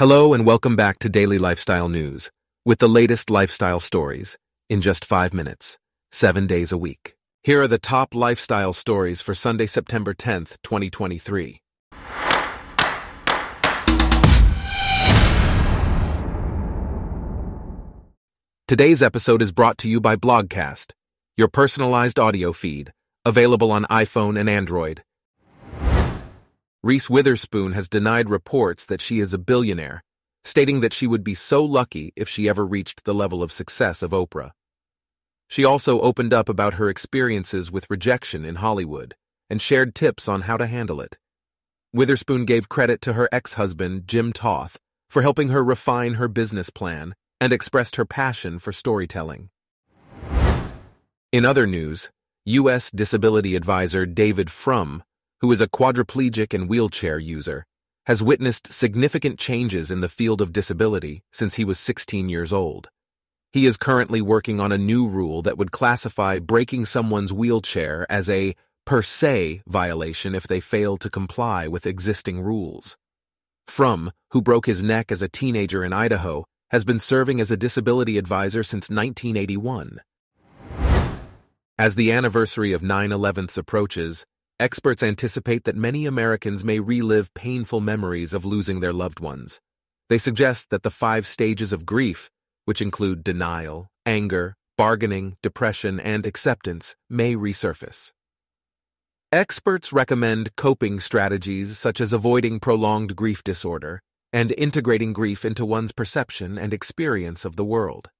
Hello and welcome back to Daily Lifestyle News with the latest lifestyle stories in just five minutes, seven days a week. Here are the top lifestyle stories for Sunday, September 10th, 2023. Today's episode is brought to you by Blogcast, your personalized audio feed, available on iPhone and Android. Reese Witherspoon has denied reports that she is a billionaire, stating that she would be so lucky if she ever reached the level of success of Oprah. She also opened up about her experiences with rejection in Hollywood and shared tips on how to handle it. Witherspoon gave credit to her ex-husband, Jim Toth, for helping her refine her business plan and expressed her passion for storytelling. In other news, U.S. Disability Advisor David Frum who is a quadriplegic and wheelchair user, has witnessed significant changes in the field of disability since he was 16 years old. He is currently working on a new rule that would classify breaking someone's wheelchair as a per se violation if they fail to comply with existing rules. Frum, who broke his neck as a teenager in Idaho, has been serving as a disability advisor since 1981. As the anniversary of 9 11 approaches, Experts anticipate that many Americans may relive painful memories of losing their loved ones. They suggest that the five stages of grief, which include denial, anger, bargaining, depression, and acceptance, may resurface. Experts recommend coping strategies such as avoiding prolonged grief disorder and integrating grief into one's perception and experience of the world.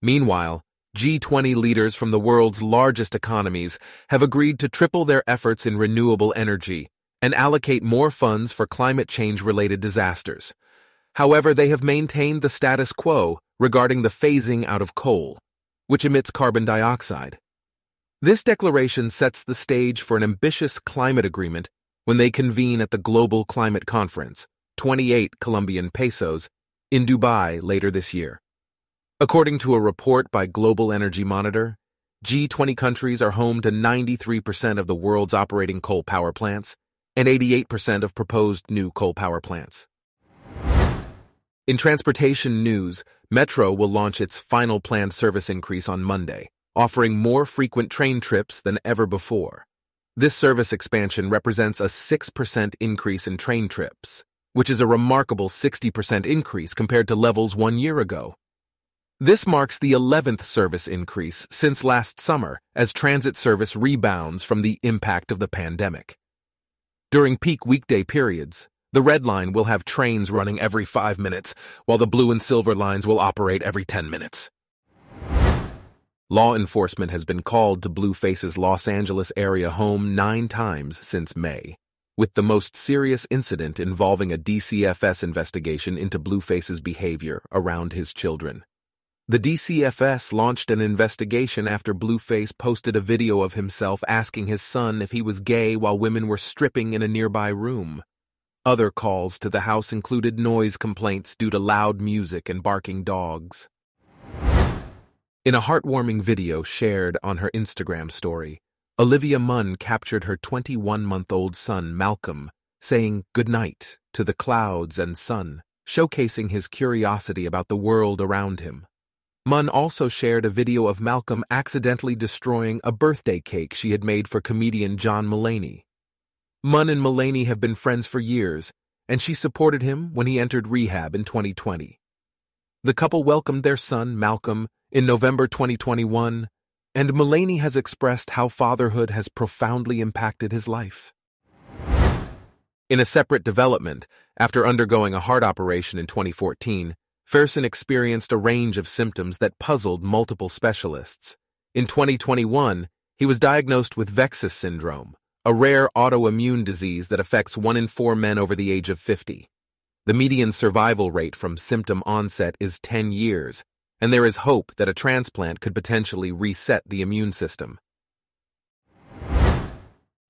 Meanwhile, G20 leaders from the world's largest economies have agreed to triple their efforts in renewable energy and allocate more funds for climate change related disasters. However, they have maintained the status quo regarding the phasing out of coal, which emits carbon dioxide. This declaration sets the stage for an ambitious climate agreement when they convene at the Global Climate Conference, 28 Colombian pesos, in Dubai later this year. According to a report by Global Energy Monitor, G20 countries are home to 93% of the world's operating coal power plants and 88% of proposed new coal power plants. In transportation news, Metro will launch its final planned service increase on Monday, offering more frequent train trips than ever before. This service expansion represents a 6% increase in train trips, which is a remarkable 60% increase compared to levels one year ago. This marks the 11th service increase since last summer as transit service rebounds from the impact of the pandemic. During peak weekday periods, the Red Line will have trains running every five minutes, while the Blue and Silver lines will operate every 10 minutes. Law enforcement has been called to Blueface's Los Angeles area home nine times since May, with the most serious incident involving a DCFS investigation into Blueface's behavior around his children. The DCFS launched an investigation after Blueface posted a video of himself asking his son if he was gay while women were stripping in a nearby room. Other calls to the house included noise complaints due to loud music and barking dogs. In a heartwarming video shared on her Instagram story, Olivia Munn captured her 21 month old son, Malcolm, saying goodnight to the clouds and sun, showcasing his curiosity about the world around him. Munn also shared a video of Malcolm accidentally destroying a birthday cake she had made for comedian John Mulaney. Munn and Mulaney have been friends for years, and she supported him when he entered rehab in 2020. The couple welcomed their son, Malcolm, in November 2021, and Mulaney has expressed how fatherhood has profoundly impacted his life. In a separate development, after undergoing a heart operation in 2014, Pherson experienced a range of symptoms that puzzled multiple specialists. In 2021, he was diagnosed with VEXAS syndrome, a rare autoimmune disease that affects one in four men over the age of 50. The median survival rate from symptom onset is 10 years, and there is hope that a transplant could potentially reset the immune system.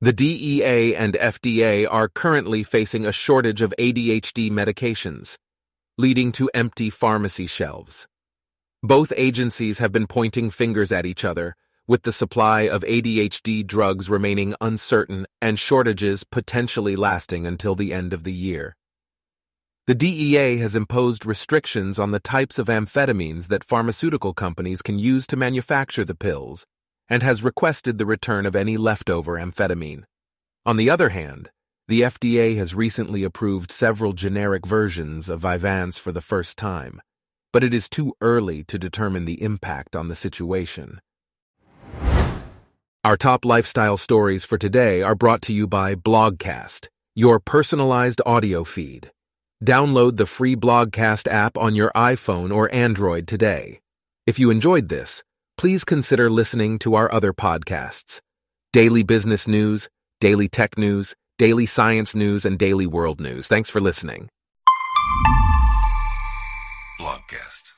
The DEA and FDA are currently facing a shortage of ADHD medications leading to empty pharmacy shelves. Both agencies have been pointing fingers at each other, with the supply of ADHD drugs remaining uncertain and shortages potentially lasting until the end of the year. The DEA has imposed restrictions on the types of amphetamines that pharmaceutical companies can use to manufacture the pills and has requested the return of any leftover amphetamine. On the other hand, the FDA has recently approved several generic versions of Vyvanse for the first time, but it is too early to determine the impact on the situation. Our top lifestyle stories for today are brought to you by Blogcast, your personalized audio feed. Download the free Blogcast app on your iPhone or Android today. If you enjoyed this, please consider listening to our other podcasts Daily Business News, Daily Tech News, Daily Science News, and Daily World News. Thanks for listening. Blogcast.